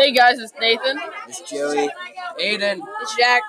Hey guys, it's Nathan. It's Joey. Aiden. It's Jack.